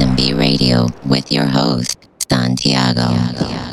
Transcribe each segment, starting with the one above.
to S&B Radio with your host, Santiago.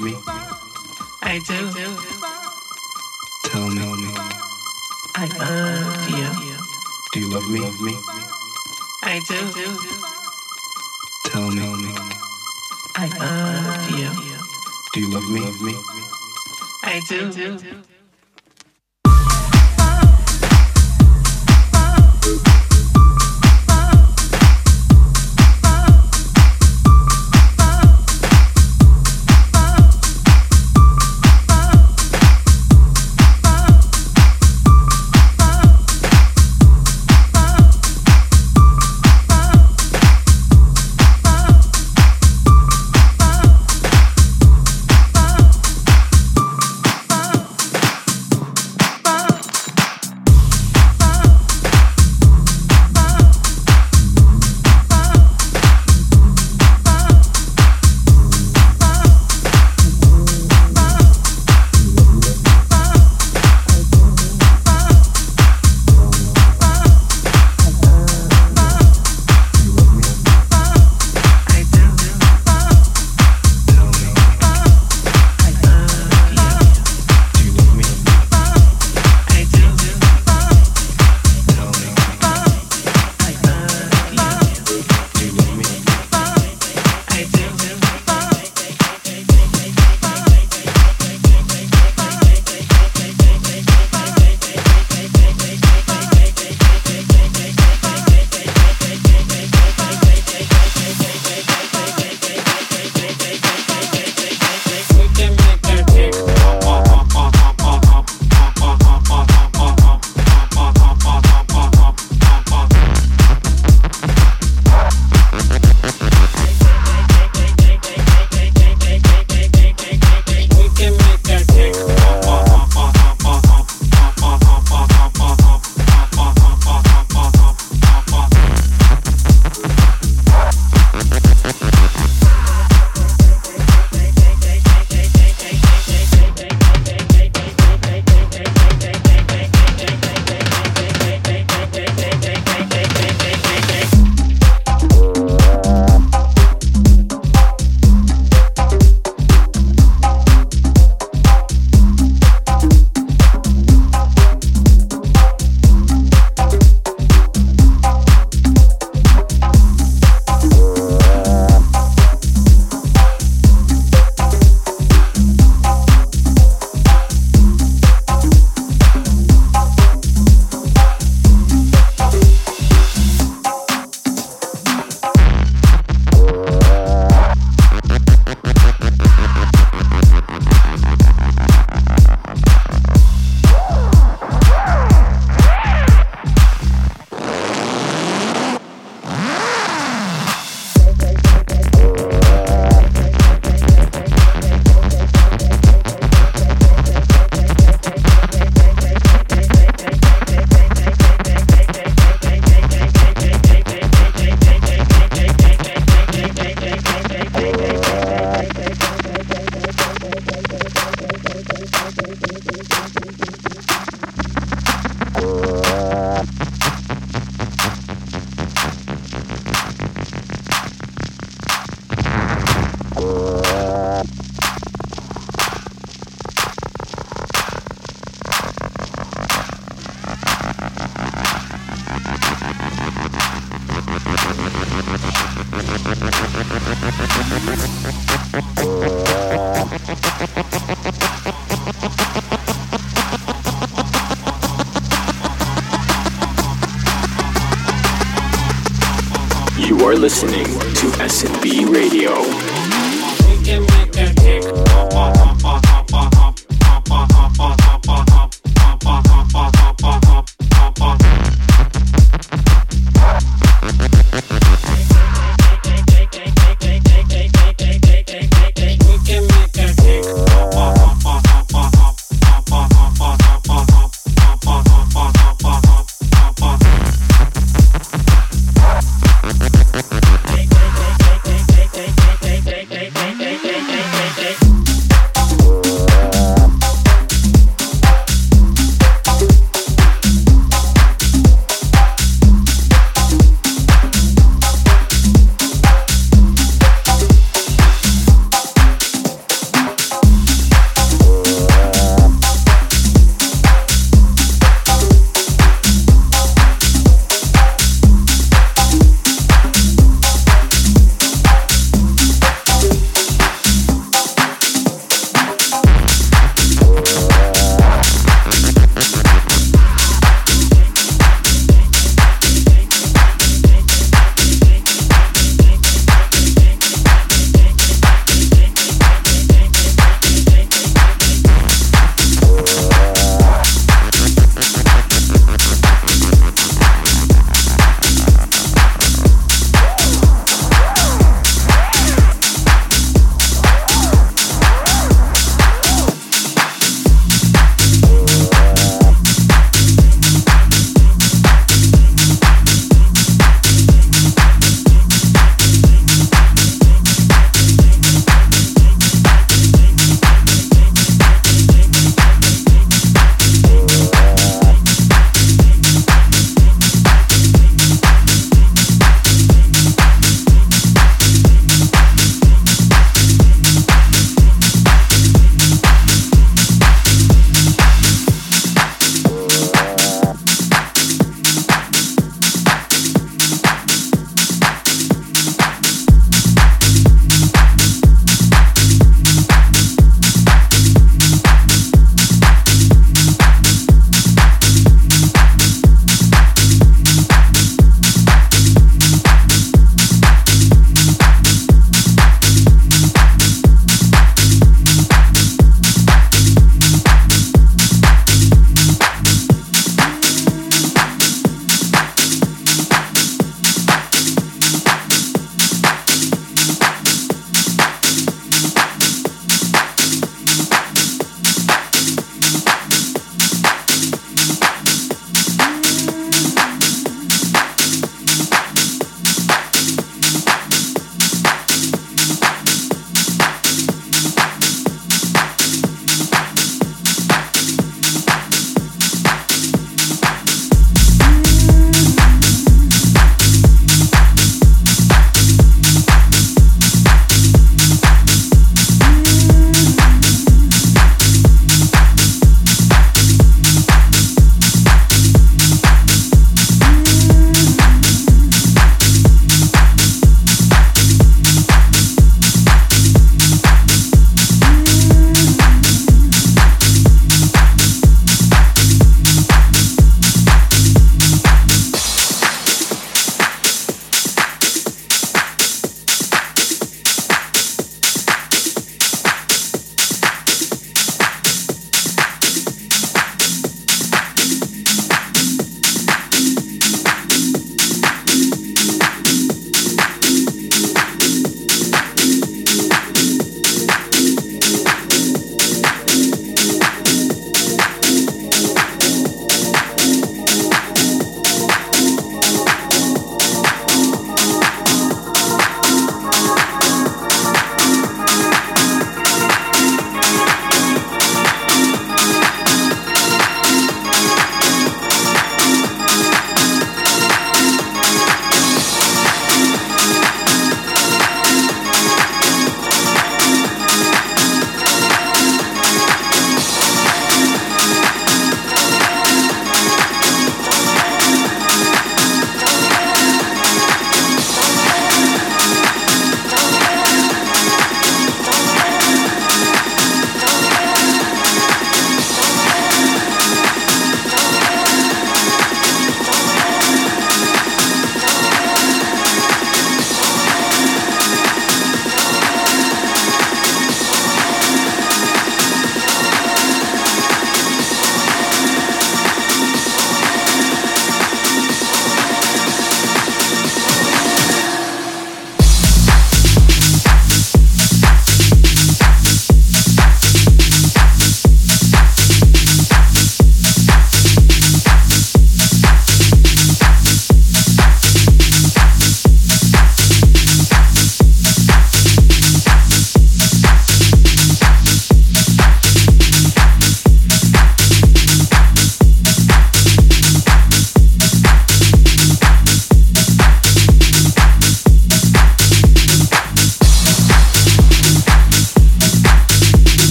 me? I do. I do. Tell me. I love you. Do you love me? I do. Tell me. I love you. Do you love me? I do.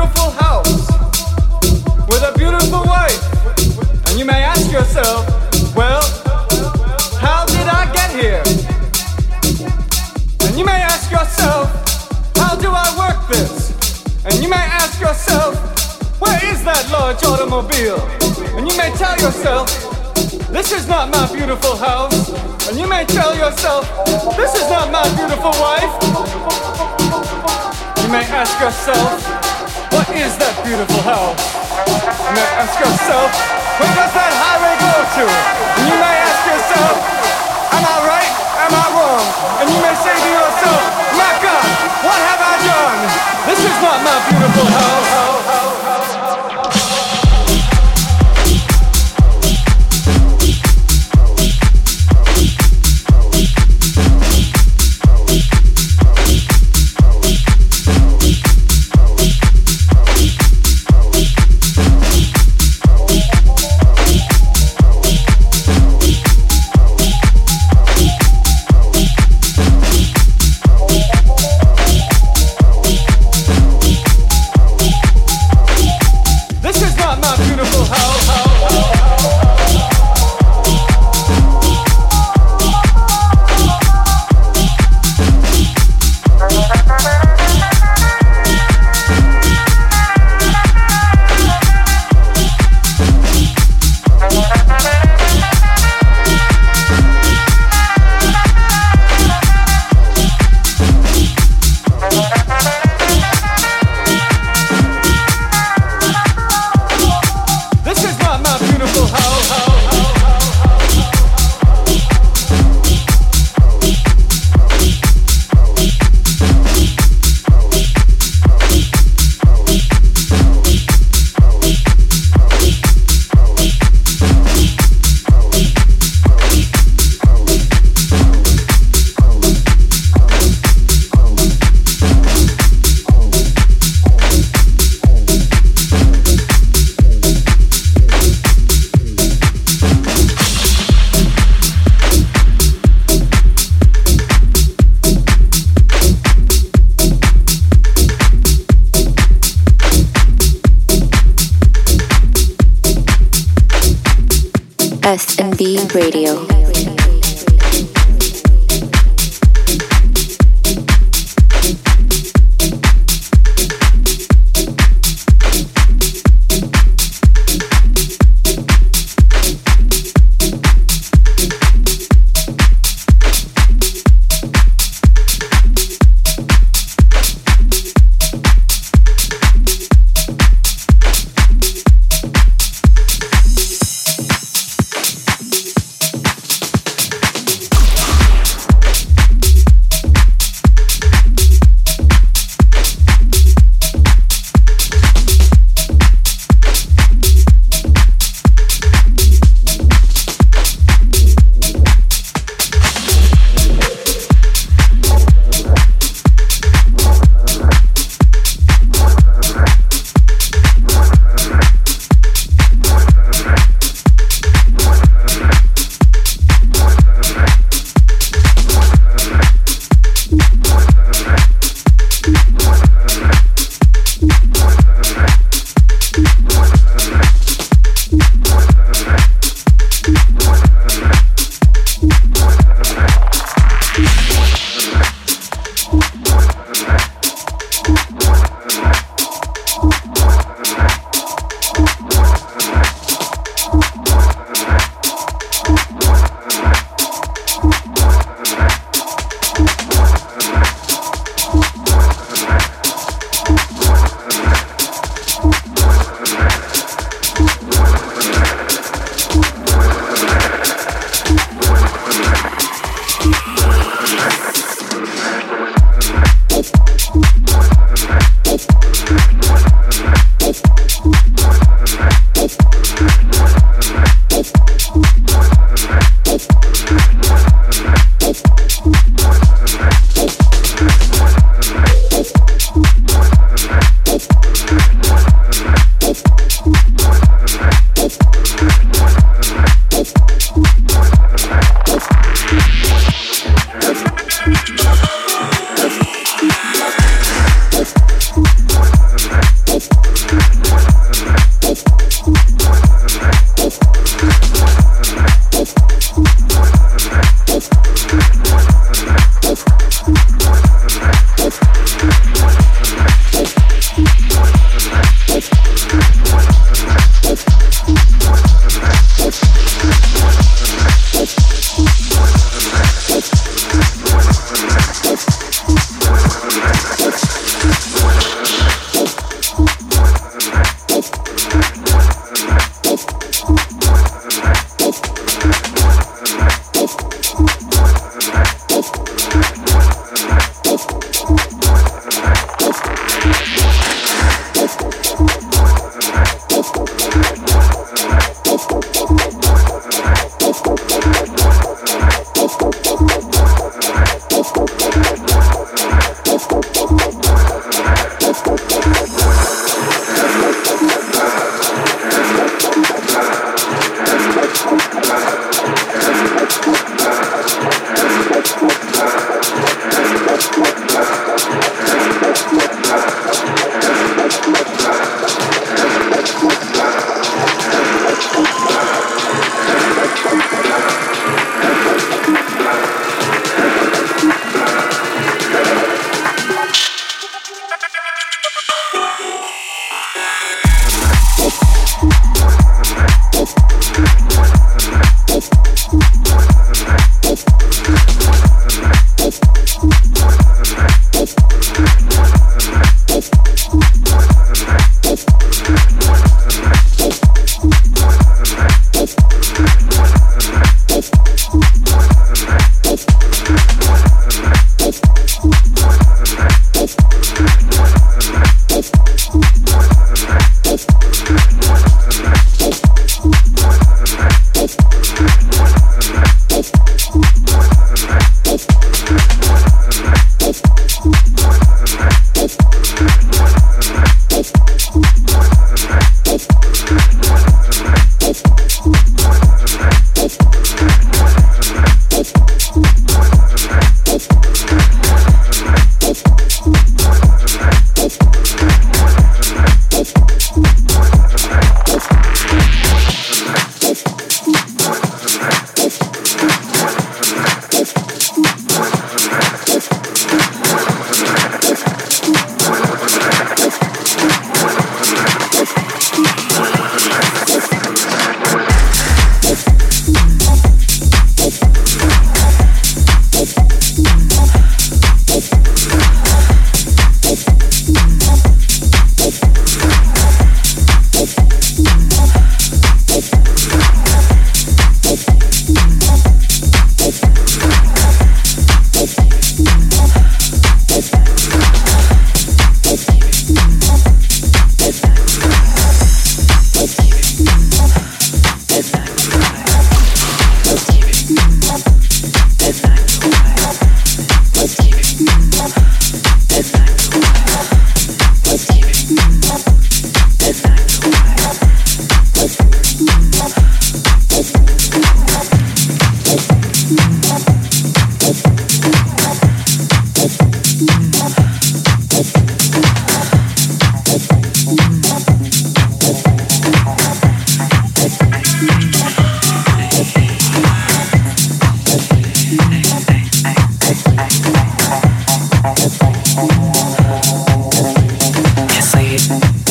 Beautiful house with a beautiful wife. And you may ask yourself, well, how did I get here? And you may ask yourself, how do I work this? And you may ask yourself, where is that large automobile? And you may tell yourself, this is not my beautiful house. And you may tell yourself, this is not my beautiful wife. You may ask yourself, is that beautiful house? You may ask yourself, where does that highway go to? And you may ask yourself, am I right? Am I wrong? And you may say to yourself, my God, what have I done? This is not my beautiful house.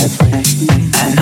I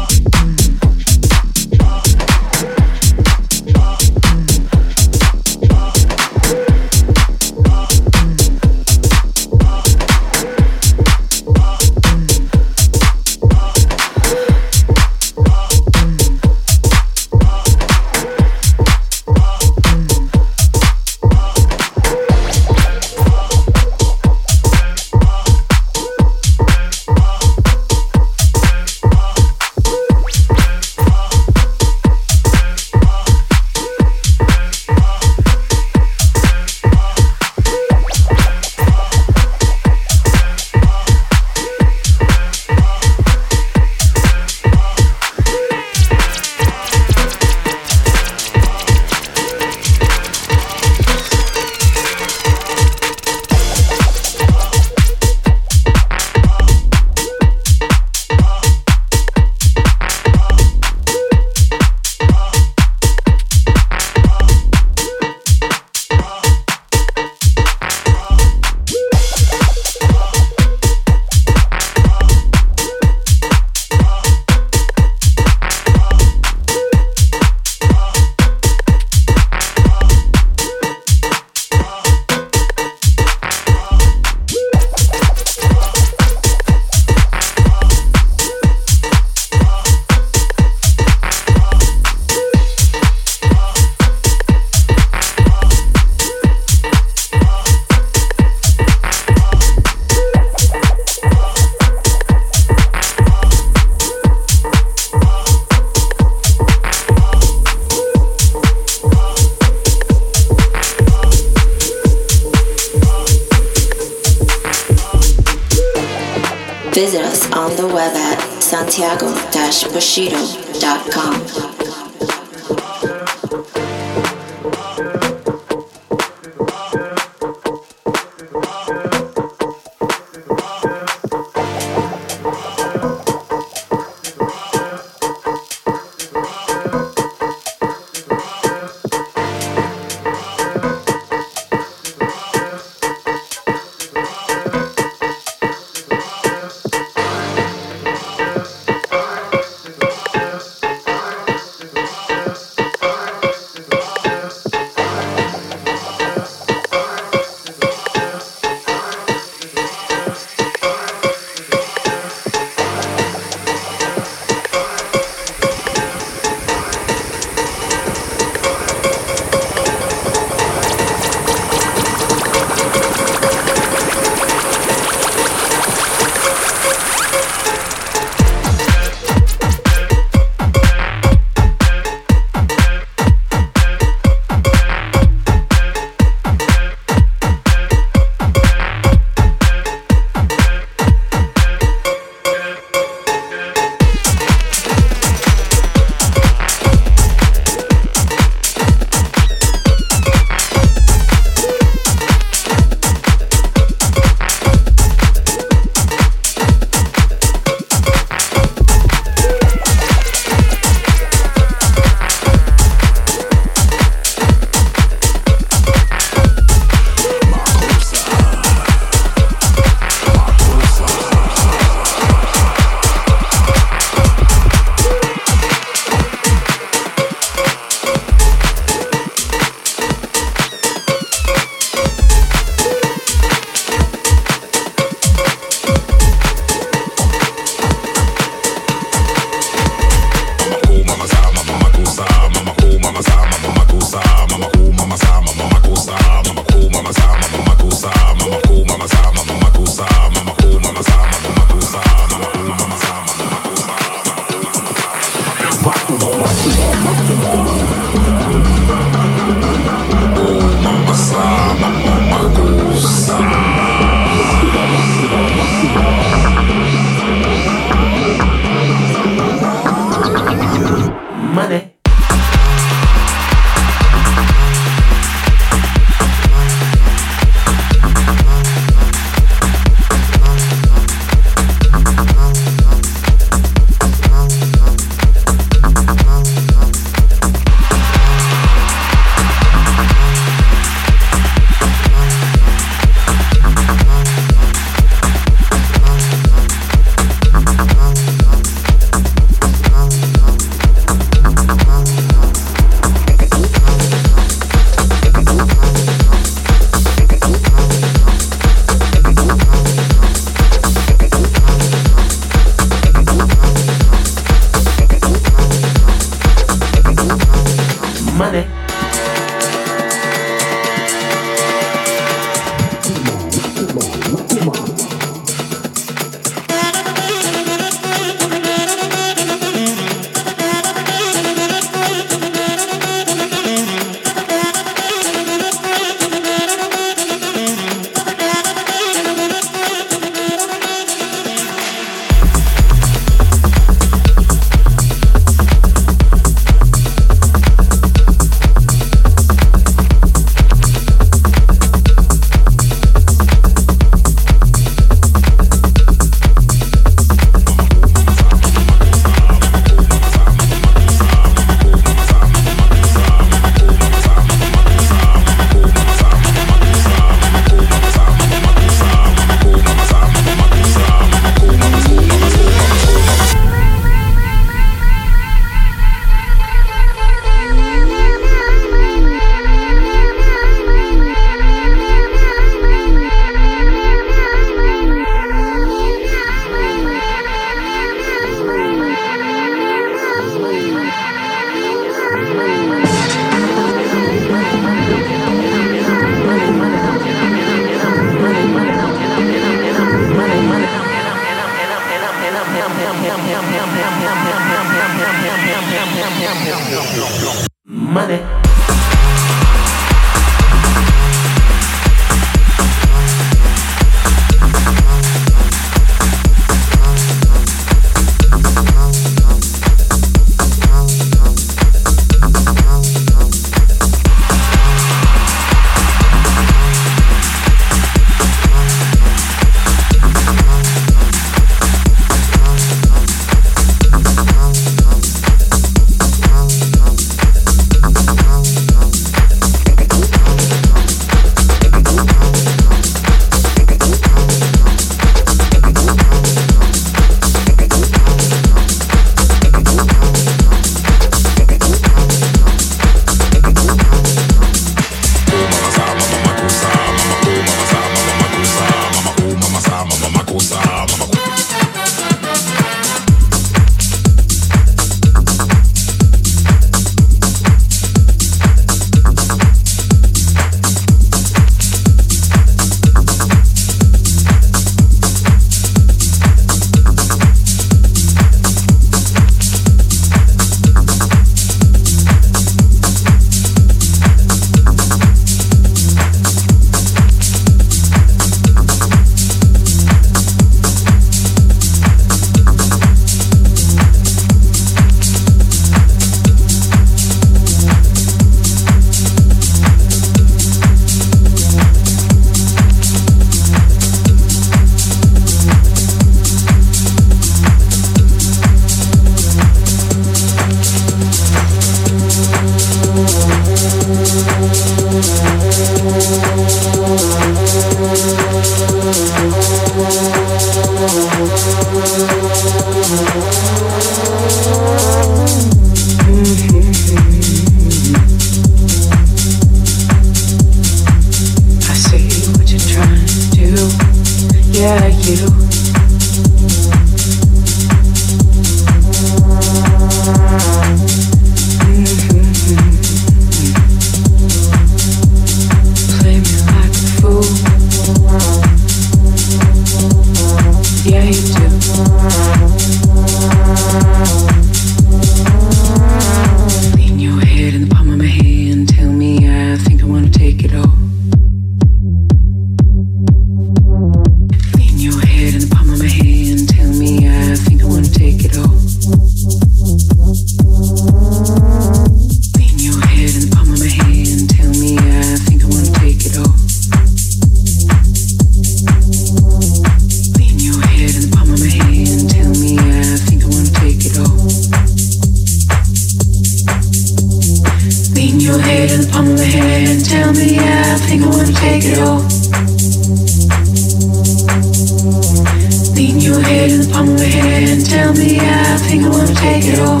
hands down the I think I wanna take it all.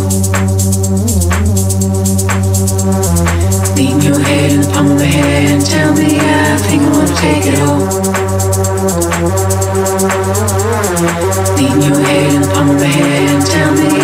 Lean your head in the palm of my hand, down the aisle, I think I wanna take it all. Lean your head in the palm of my hand, down the